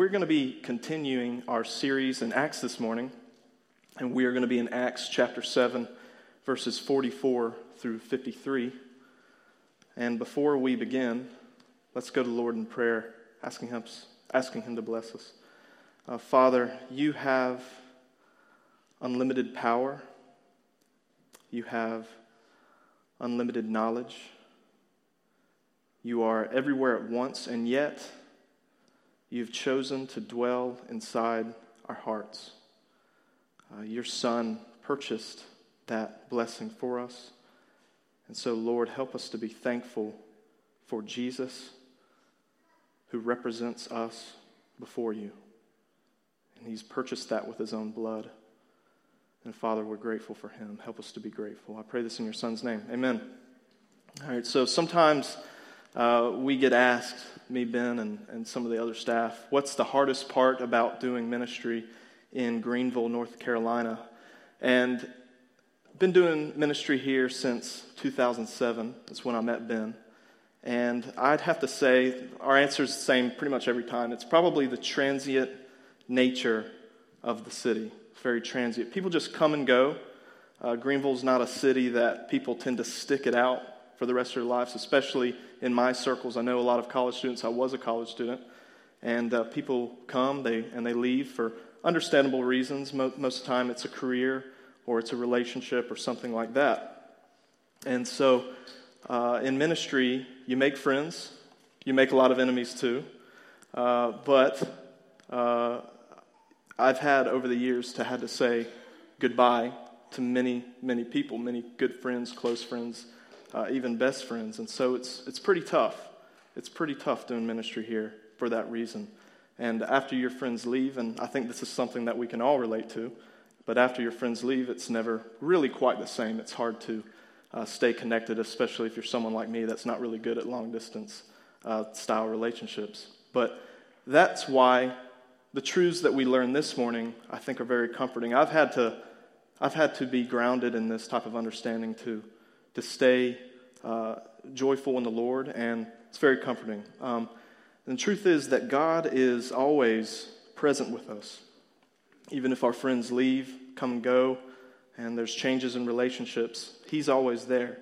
we're going to be continuing our series in Acts this morning, and we are going to be in Acts chapter 7, verses 44 through 53. And before we begin, let's go to the Lord in prayer, asking Him, asking him to bless us. Uh, Father, you have unlimited power, you have unlimited knowledge. You are everywhere at once, and yet you've chosen to dwell inside our hearts. Uh, your Son purchased that blessing for us. And so, Lord, help us to be thankful for Jesus, who represents us before you. And he's purchased that with his own blood. And Father, we're grateful for him. Help us to be grateful. I pray this in your Son's name. Amen. All right, so sometimes uh, we get asked, me, Ben, and, and some of the other staff, what's the hardest part about doing ministry in Greenville, North Carolina? And been doing ministry here since 2007. That's when I met Ben. And I'd have to say, our answer is the same pretty much every time. It's probably the transient nature of the city. Very transient. People just come and go. Uh, Greenville's not a city that people tend to stick it out for the rest of their lives, especially in my circles. I know a lot of college students. I was a college student. And uh, people come they, and they leave for understandable reasons. Most, most of the time, it's a career or it's a relationship or something like that. And so, uh, in ministry, you make friends, you make a lot of enemies too. Uh, but uh, I've had over the years to had to say goodbye to many, many people, many good friends, close friends, uh, even best friends. And so it's, it's pretty tough. It's pretty tough doing ministry here for that reason. And after your friends leave, and I think this is something that we can all relate to, but after your friends leave, it's never really quite the same. It's hard to uh, stay connected, especially if you're someone like me that's not really good at long distance uh, style relationships. But that's why the truths that we learned this morning, I think, are very comforting. I've had to, I've had to be grounded in this type of understanding to, to stay uh, joyful in the Lord, and it's very comforting. Um, the truth is that God is always present with us. Even if our friends leave, come and go, and there's changes in relationships, He's always there.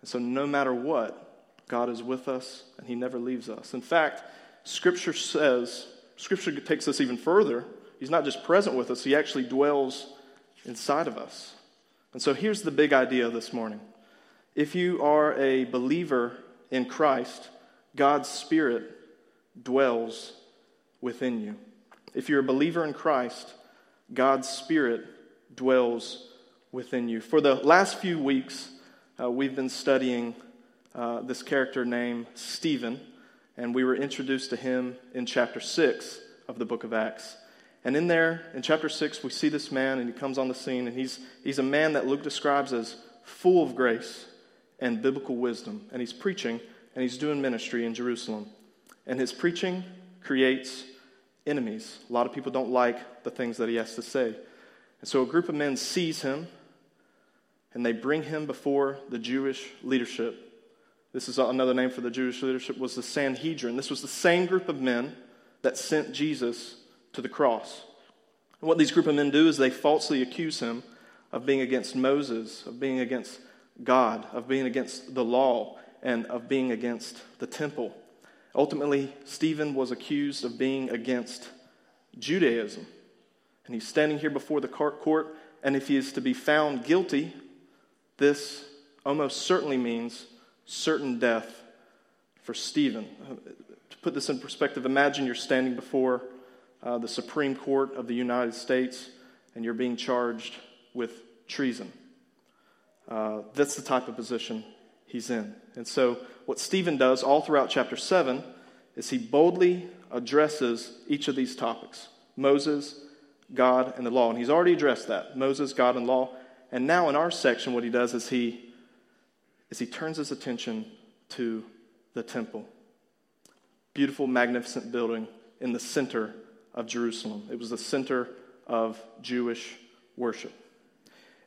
And so, no matter what, God is with us, and He never leaves us. In fact, Scripture says, Scripture takes us even further. He's not just present with us, He actually dwells inside of us. And so, here's the big idea this morning. If you are a believer in Christ, God's Spirit dwells within you. If you're a believer in Christ, God's Spirit dwells within you. For the last few weeks, uh, we've been studying uh, this character named Stephen, and we were introduced to him in chapter 6 of the book of Acts. And in there, in chapter 6, we see this man, and he comes on the scene, and he's, he's a man that Luke describes as full of grace and biblical wisdom. And he's preaching, and he's doing ministry in Jerusalem. And his preaching creates enemies. A lot of people don't like the things that he has to say. And so a group of men seize him and they bring him before the Jewish leadership. This is another name for the Jewish leadership was the Sanhedrin. This was the same group of men that sent Jesus to the cross. And what these group of men do is they falsely accuse him of being against Moses, of being against God, of being against the law, and of being against the temple. Ultimately, Stephen was accused of being against Judaism. And he's standing here before the court, and if he is to be found guilty, this almost certainly means certain death for Stephen. To put this in perspective, imagine you're standing before uh, the Supreme Court of the United States and you're being charged with treason. Uh, that's the type of position he's in. And so, what Stephen does all throughout chapter 7 is he boldly addresses each of these topics Moses, God, and the law. And he's already addressed that Moses, God, and law. And now in our section, what he does is he, is he turns his attention to the temple. Beautiful, magnificent building in the center of Jerusalem. It was the center of Jewish worship.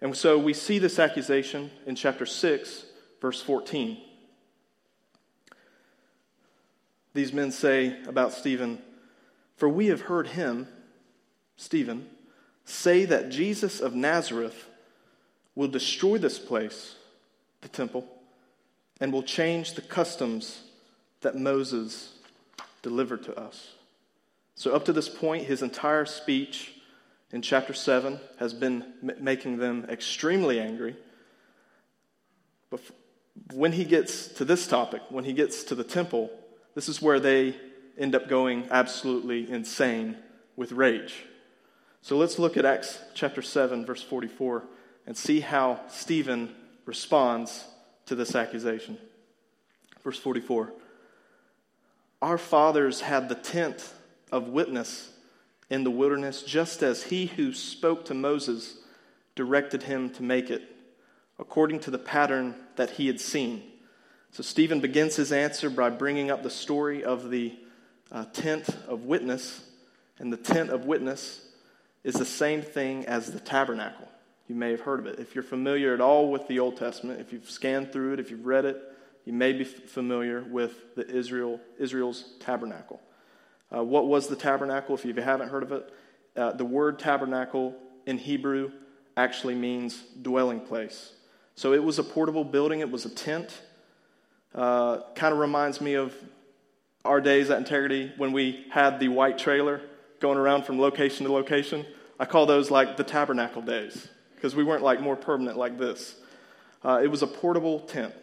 And so we see this accusation in chapter 6, verse 14. These men say about Stephen, For we have heard him, Stephen, say that Jesus of Nazareth will destroy this place, the temple, and will change the customs that Moses delivered to us. So, up to this point, his entire speech in chapter 7 has been m- making them extremely angry. But f- when he gets to this topic, when he gets to the temple, this is where they end up going absolutely insane with rage. So let's look at Acts chapter 7, verse 44, and see how Stephen responds to this accusation. Verse 44 Our fathers had the tent of witness in the wilderness, just as he who spoke to Moses directed him to make it, according to the pattern that he had seen. So Stephen begins his answer by bringing up the story of the uh, tent of witness, and the tent of witness is the same thing as the tabernacle. You may have heard of it. If you're familiar at all with the Old Testament, if you've scanned through it, if you've read it, you may be familiar with the Israel, Israel's tabernacle. Uh, what was the tabernacle? If you haven't heard of it, uh, the word tabernacle in Hebrew actually means dwelling place. So it was a portable building, it was a tent. Uh, kind of reminds me of our days at Integrity when we had the white trailer going around from location to location. I call those like the tabernacle days because we weren't like more permanent like this. Uh, it was a portable tent,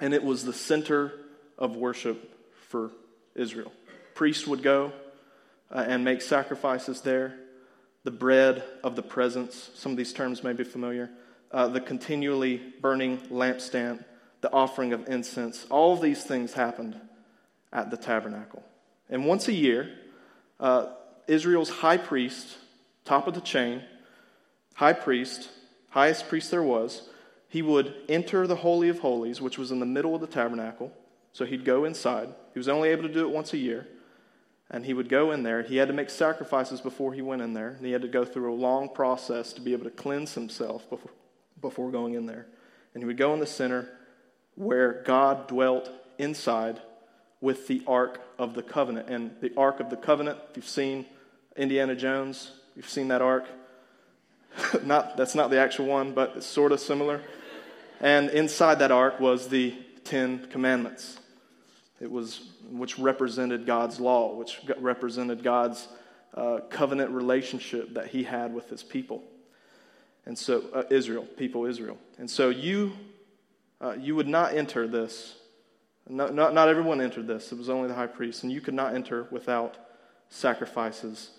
and it was the center of worship for Israel. Priests would go uh, and make sacrifices there. The bread of the presence, some of these terms may be familiar. Uh, the continually burning lampstand, the offering of incense, all of these things happened at the tabernacle. And once a year, uh, Israel's high priest, top of the chain, high priest, highest priest there was, he would enter the Holy of Holies, which was in the middle of the tabernacle. So he'd go inside. He was only able to do it once a year and he would go in there. He had to make sacrifices before he went in there, and he had to go through a long process to be able to cleanse himself before, before going in there. And he would go in the center where God dwelt inside with the Ark of the Covenant. And the Ark of the Covenant, if you've seen Indiana Jones, you've seen that Ark. not, that's not the actual one, but it's sort of similar. And inside that Ark was the Ten Commandments. It was which represented God's law, which represented God's uh, covenant relationship that he had with his people. And so, uh, Israel, people Israel. And so, you, uh, you would not enter this. Not, not, not everyone entered this, it was only the high priest. And you could not enter without sacrifices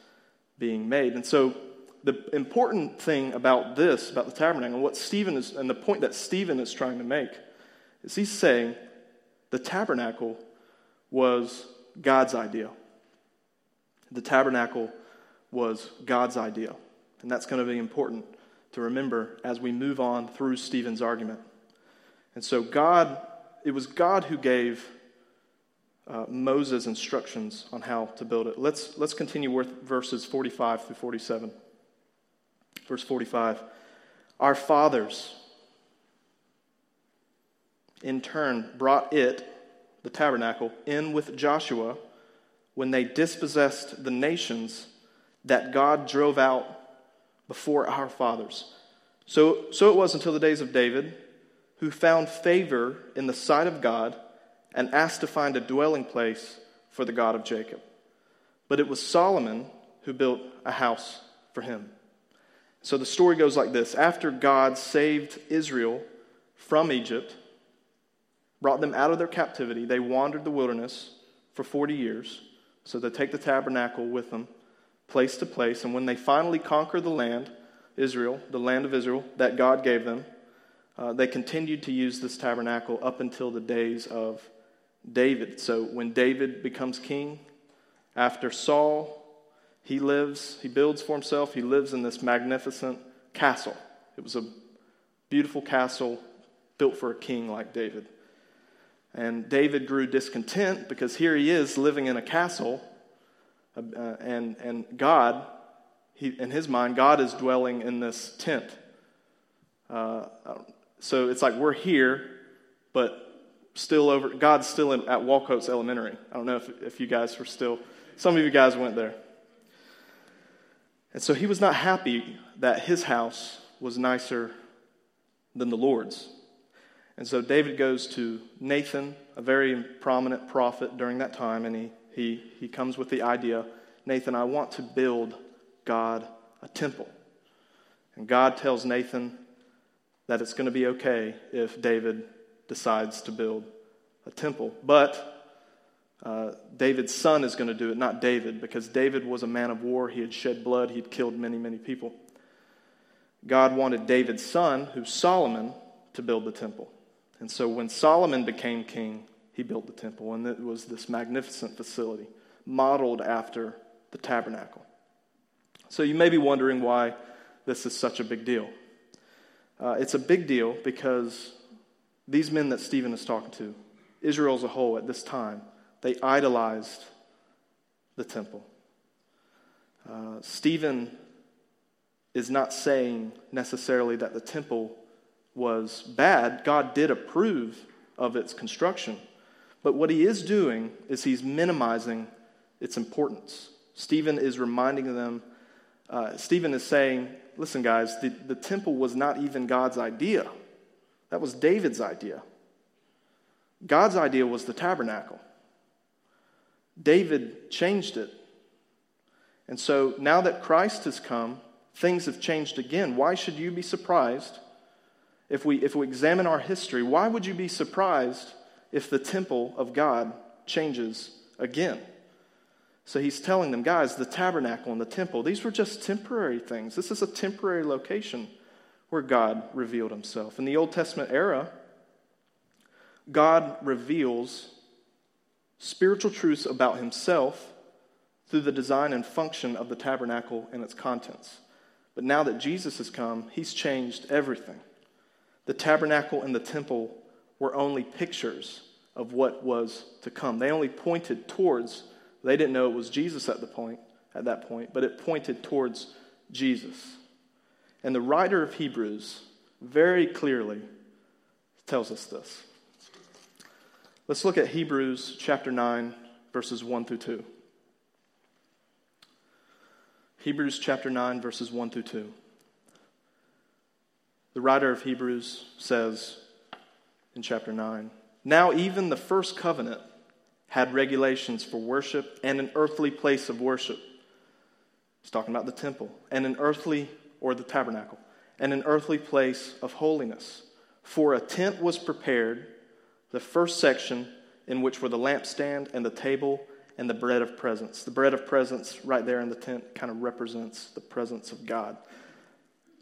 being made. And so, the important thing about this, about the tabernacle, what Stephen is, and the point that Stephen is trying to make, is he's saying the tabernacle was God's idea. The tabernacle was God's idea. And that's going to be important to remember as we move on through Stephen's argument. And so, God, it was God who gave uh, Moses instructions on how to build it. Let's, let's continue with verses 45 through 47. Verse 45 Our fathers, in turn, brought it the tabernacle, in with Joshua when they dispossessed the nations that God drove out before our fathers. So, so it was until the days of David, who found favor in the sight of God and asked to find a dwelling place for the God of Jacob. But it was Solomon who built a house for him. So the story goes like this After God saved Israel from Egypt, brought them out of their captivity. They wandered the wilderness for 40 years. So they take the tabernacle with them, place to place. And when they finally conquer the land, Israel, the land of Israel that God gave them, uh, they continued to use this tabernacle up until the days of David. So when David becomes king, after Saul, he lives, he builds for himself, he lives in this magnificent castle. It was a beautiful castle built for a king like David. And David grew discontent because here he is living in a castle, uh, and, and God, he, in his mind, God is dwelling in this tent. Uh, so it's like we're here, but still over, God's still in, at Wahl-Coates Elementary. I don't know if, if you guys were still some of you guys went there. And so he was not happy that his house was nicer than the Lord's. And so David goes to Nathan, a very prominent prophet during that time, and he, he, he comes with the idea Nathan, I want to build God a temple. And God tells Nathan that it's going to be okay if David decides to build a temple. But uh, David's son is going to do it, not David, because David was a man of war. He had shed blood, he'd killed many, many people. God wanted David's son, who's Solomon, to build the temple. And so when Solomon became king, he built the temple, and it was this magnificent facility modeled after the tabernacle. So you may be wondering why this is such a big deal. Uh, it's a big deal because these men that Stephen is talking to, Israel as a whole at this time, they idolized the temple. Uh, Stephen is not saying necessarily that the temple was bad. God did approve of its construction. But what he is doing is he's minimizing its importance. Stephen is reminding them, uh, Stephen is saying, listen, guys, the, the temple was not even God's idea. That was David's idea. God's idea was the tabernacle. David changed it. And so now that Christ has come, things have changed again. Why should you be surprised if we, if we examine our history? Why would you be surprised if the temple of God changes again? So he's telling them, guys, the tabernacle and the temple, these were just temporary things. This is a temporary location where God revealed himself. In the Old Testament era, God reveals spiritual truths about himself through the design and function of the tabernacle and its contents. But now that Jesus has come, he's changed everything. The tabernacle and the temple were only pictures of what was to come. They only pointed towards, they didn't know it was Jesus at the point at that point, but it pointed towards Jesus. And the writer of Hebrews very clearly tells us this. Let's look at Hebrews chapter 9, verses 1 through 2. Hebrews chapter 9, verses 1 through 2. The writer of Hebrews says in chapter 9 Now, even the first covenant had regulations for worship and an earthly place of worship. He's talking about the temple, and an earthly, or the tabernacle, and an earthly place of holiness. For a tent was prepared the first section, in which were the lampstand and the table and the bread of presence. The bread of presence, right there in the tent, kind of represents the presence of God.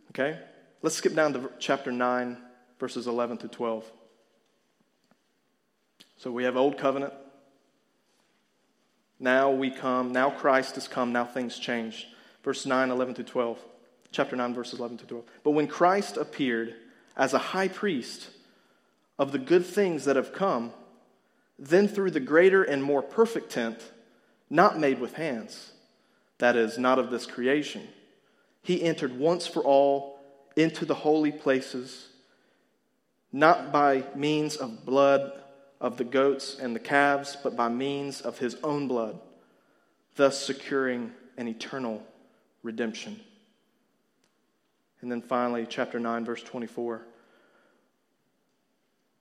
Okay? Let's skip down to chapter 9, verses 11 to 12. So we have Old Covenant. Now we come, now Christ has come, now things change. Verse 9, 11 to 12. Chapter 9, verses 11 to 12. But when Christ appeared as a high priest, of the good things that have come, then through the greater and more perfect tent, not made with hands, that is, not of this creation, he entered once for all into the holy places, not by means of blood of the goats and the calves, but by means of his own blood, thus securing an eternal redemption. And then finally, chapter 9, verse 24.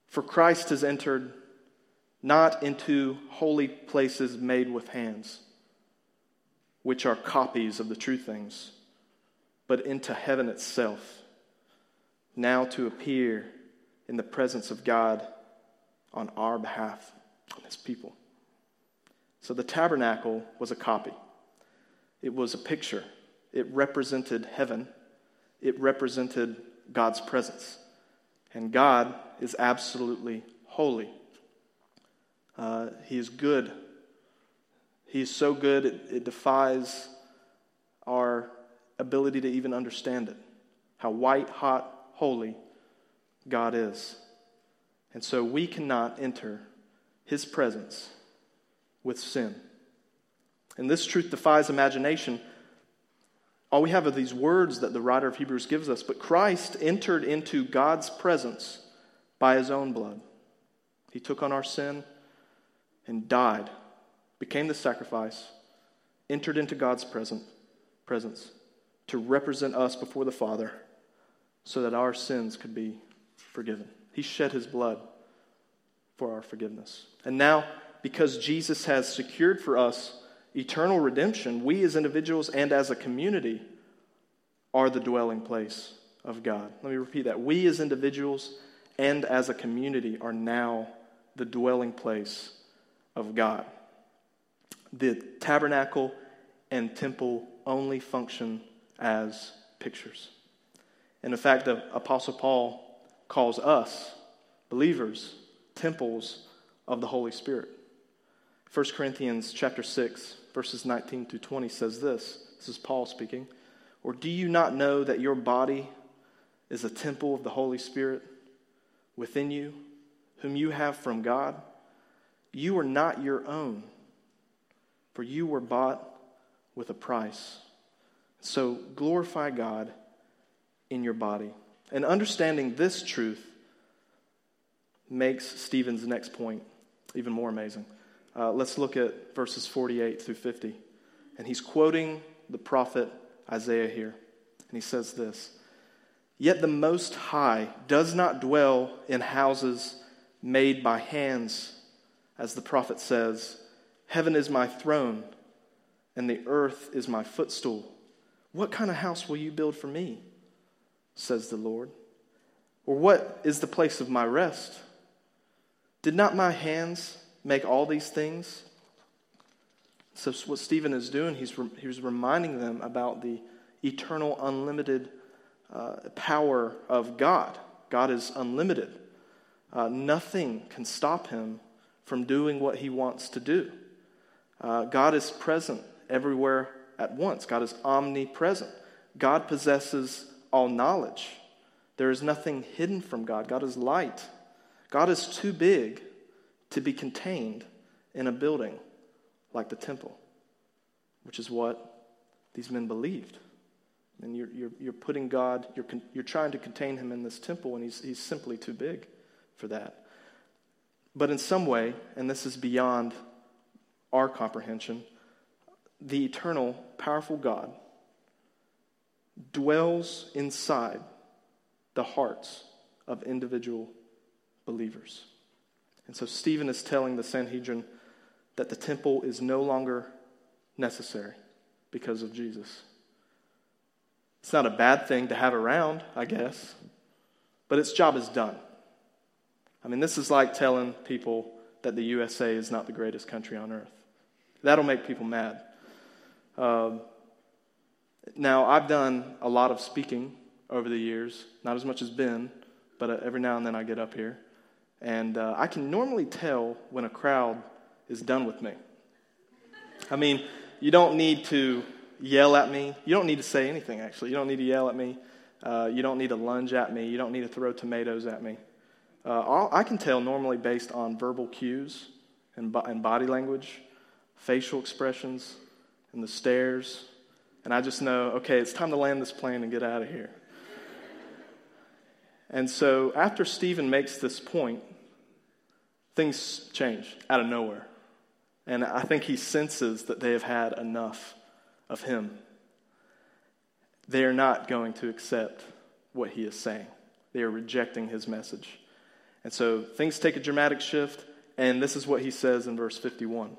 For Christ has entered not into holy places made with hands, which are copies of the true things, but into heaven itself, now to appear in the presence of God on our behalf, on his people. So the tabernacle was a copy, it was a picture, it represented heaven, it represented God's presence. And God is absolutely holy. Uh, he is good. He is so good, it, it defies our ability to even understand it. How white, hot, holy God is. And so we cannot enter his presence with sin. And this truth defies imagination. All we have are these words that the writer of Hebrews gives us. But Christ entered into God's presence by his own blood. He took on our sin and died, became the sacrifice, entered into God's present, presence to represent us before the Father so that our sins could be forgiven. He shed his blood for our forgiveness. And now, because Jesus has secured for us eternal redemption, we as individuals and as a community are the dwelling place of God. Let me repeat that. We as individuals and as a community are now the dwelling place of God. The tabernacle and temple only function as pictures. And in fact, the Apostle Paul calls us, believers, temples of the Holy Spirit. 1 Corinthians chapter 6, verses 19 to 20 says this. This is Paul speaking. Or do you not know that your body is a temple of the Holy Spirit within you, whom you have from God? You are not your own, for you were bought with a price. So glorify God in your body. And understanding this truth makes Stephen's next point even more amazing. Uh, let's look at verses 48 through 50. And he's quoting the prophet Isaiah here. And he says this Yet the Most High does not dwell in houses made by hands, as the prophet says, Heaven is my throne, and the earth is my footstool. What kind of house will you build for me? Says the Lord. Or what is the place of my rest? Did not my hands make all these things? So, what Stephen is doing, he's, he's reminding them about the eternal, unlimited uh, power of God. God is unlimited. Uh, nothing can stop him from doing what he wants to do. Uh, God is present everywhere at once, God is omnipresent. God possesses all knowledge. There is nothing hidden from God. God is light. God is too big to be contained in a building like the temple, which is what these men believed. And you're, you're, you're putting God, you're, you're trying to contain him in this temple, and he's, he's simply too big for that. But in some way, and this is beyond our comprehension, the eternal, powerful God dwells inside the hearts of individual believers. And so Stephen is telling the Sanhedrin that the temple is no longer necessary because of Jesus. It's not a bad thing to have around, I guess, but its job is done. I mean, this is like telling people that the USA is not the greatest country on earth. That'll make people mad. Um, now, I've done a lot of speaking over the years, not as much as Ben, but uh, every now and then I get up here. And uh, I can normally tell when a crowd is done with me. I mean, you don't need to yell at me. You don't need to say anything, actually. You don't need to yell at me. Uh, you don't need to lunge at me. You don't need to throw tomatoes at me. Uh, I can tell normally based on verbal cues and, and body language, facial expressions, and the stares and I just know, okay, it's time to land this plane and get out of here. and so after Stephen makes this point, things change out of nowhere. And I think he senses that they have had enough of him. They are not going to accept what he is saying, they are rejecting his message. And so things take a dramatic shift, and this is what he says in verse 51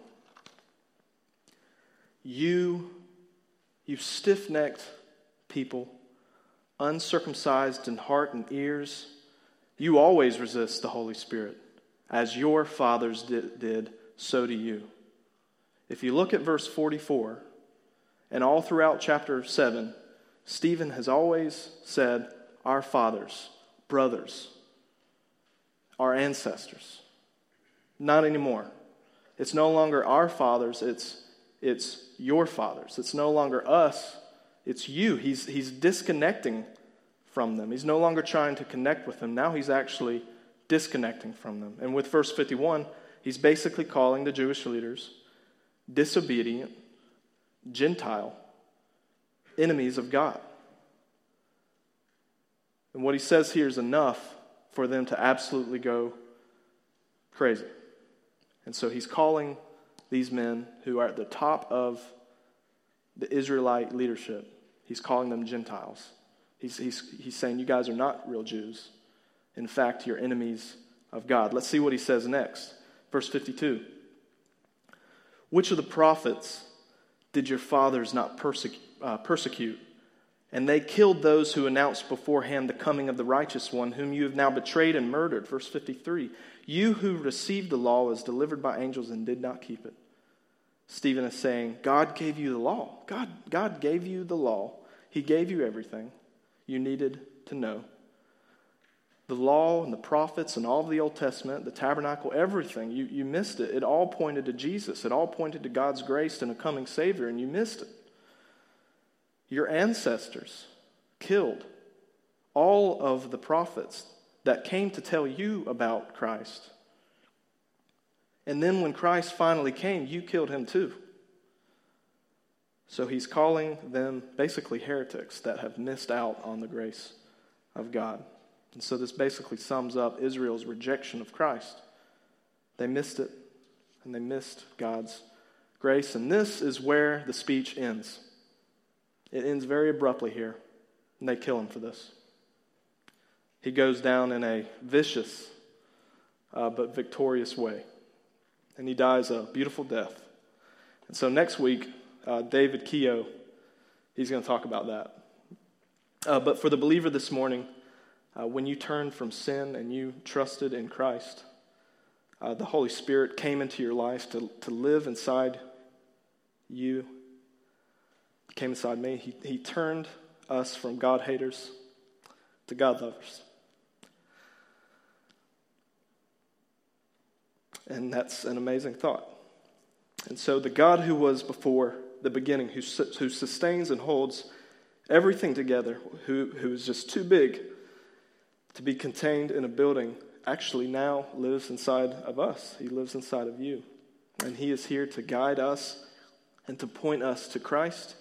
You you stiff necked people, uncircumcised in heart and ears, you always resist the Holy Spirit. As your fathers did, did, so do you. If you look at verse 44, and all throughout chapter 7, Stephen has always said, Our fathers, brothers, our ancestors. Not anymore. It's no longer our fathers, it's it's your fathers. It's no longer us, it's you. He's, he's disconnecting from them. He's no longer trying to connect with them. Now he's actually disconnecting from them. And with verse 51, he's basically calling the Jewish leaders disobedient, Gentile, enemies of God. And what he says here is enough for them to absolutely go crazy. And so he's calling these men who are at the top of the Israelite leadership. He's calling them Gentiles. He's, he's, he's saying, You guys are not real Jews. In fact, you're enemies of God. Let's see what he says next. Verse 52. Which of the prophets did your fathers not persecute? Uh, persecute? And they killed those who announced beforehand the coming of the righteous one, whom you have now betrayed and murdered. Verse 53. You who received the law as delivered by angels and did not keep it. Stephen is saying, God gave you the law. God, God gave you the law. He gave you everything you needed to know. The law and the prophets and all of the Old Testament, the tabernacle, everything, you, you missed it. It all pointed to Jesus. It all pointed to God's grace and a coming Savior, and you missed it. Your ancestors killed all of the prophets that came to tell you about Christ. And then when Christ finally came, you killed him too. So he's calling them basically heretics that have missed out on the grace of God. And so this basically sums up Israel's rejection of Christ. They missed it, and they missed God's grace. And this is where the speech ends. It ends very abruptly here, and they kill him for this. He goes down in a vicious uh, but victorious way, and he dies a beautiful death. And so next week, uh, David Keough, he's going to talk about that. Uh, but for the believer this morning, uh, when you turned from sin and you trusted in Christ, uh, the Holy Spirit came into your life to, to live inside you, came inside me. He, he turned us from God haters to God lovers. And that's an amazing thought. And so, the God who was before the beginning, who, who sustains and holds everything together, who, who is just too big to be contained in a building actually now lives inside of us. He lives inside of you. And He is here to guide us and to point us to Christ.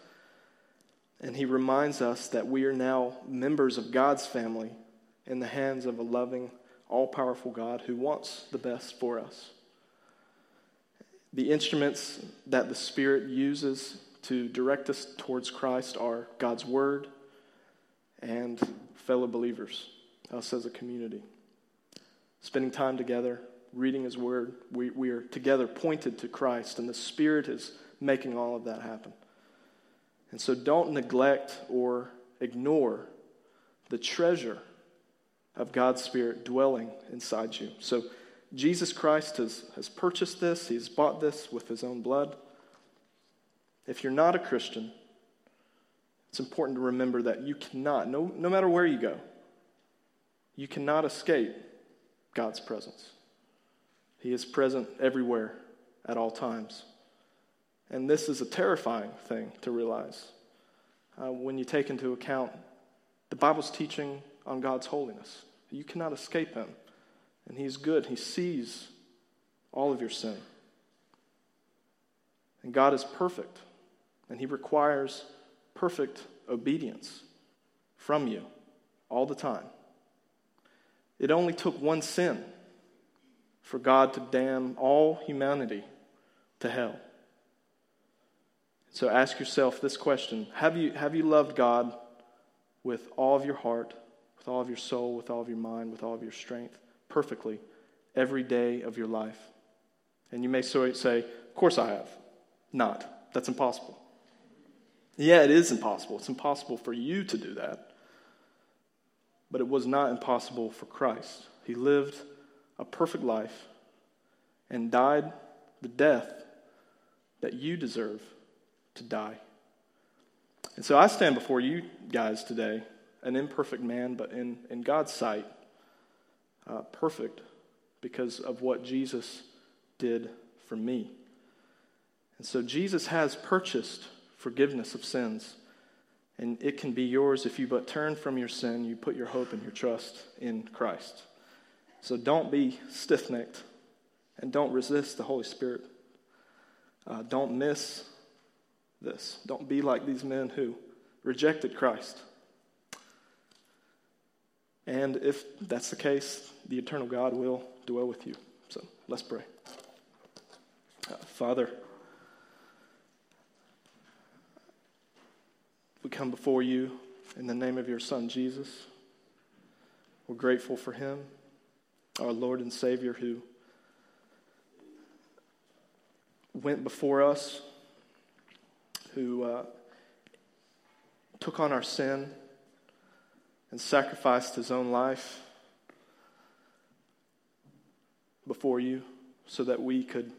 And He reminds us that we are now members of God's family in the hands of a loving, all powerful God who wants the best for us. The instruments that the Spirit uses to direct us towards Christ are God's Word and fellow believers us as a community. Spending time together, reading His Word, we, we are together pointed to Christ, and the Spirit is making all of that happen. And so don't neglect or ignore the treasure of God's Spirit dwelling inside you. So Jesus Christ has, has purchased this, He's bought this with His own blood. If you're not a Christian, it's important to remember that you cannot, no, no matter where you go, you cannot escape God's presence. He is present everywhere at all times. And this is a terrifying thing to realize uh, when you take into account the Bible's teaching on God's holiness. You cannot escape Him. And He's good, He sees all of your sin. And God is perfect, and He requires perfect obedience from you all the time. It only took one sin for God to damn all humanity to hell. So ask yourself this question Have you, have you loved God with all of your heart, with all of your soul, with all of your mind, with all of your strength, perfectly, every day of your life? And you may say, Of course I have. Not. That's impossible. Yeah, it is impossible. It's impossible for you to do that. But it was not impossible for Christ. He lived a perfect life and died the death that you deserve to die. And so I stand before you guys today, an imperfect man, but in, in God's sight, uh, perfect because of what Jesus did for me. And so Jesus has purchased forgiveness of sins. And it can be yours if you but turn from your sin, you put your hope and your trust in Christ. So don't be stiff necked and don't resist the Holy Spirit. Uh, don't miss this. Don't be like these men who rejected Christ. And if that's the case, the eternal God will dwell with you. So let's pray. Uh, Father, We come before you in the name of your Son, Jesus. We're grateful for him, our Lord and Savior, who went before us, who uh, took on our sin and sacrificed his own life before you so that we could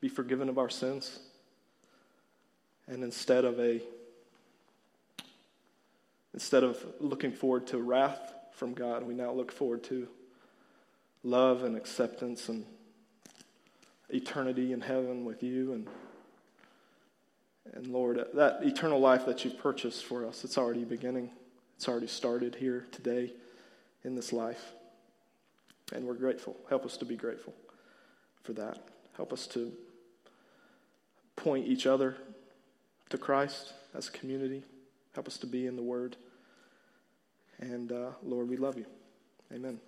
be forgiven of our sins. And instead of a instead of looking forward to wrath from God, we now look forward to love and acceptance and eternity in heaven with you and and Lord, that eternal life that you've purchased for us, it's already beginning. It's already started here today in this life. And we're grateful. Help us to be grateful for that. Help us to point each other to Christ as a community. Help us to be in the Word. And uh, Lord, we love you. Amen.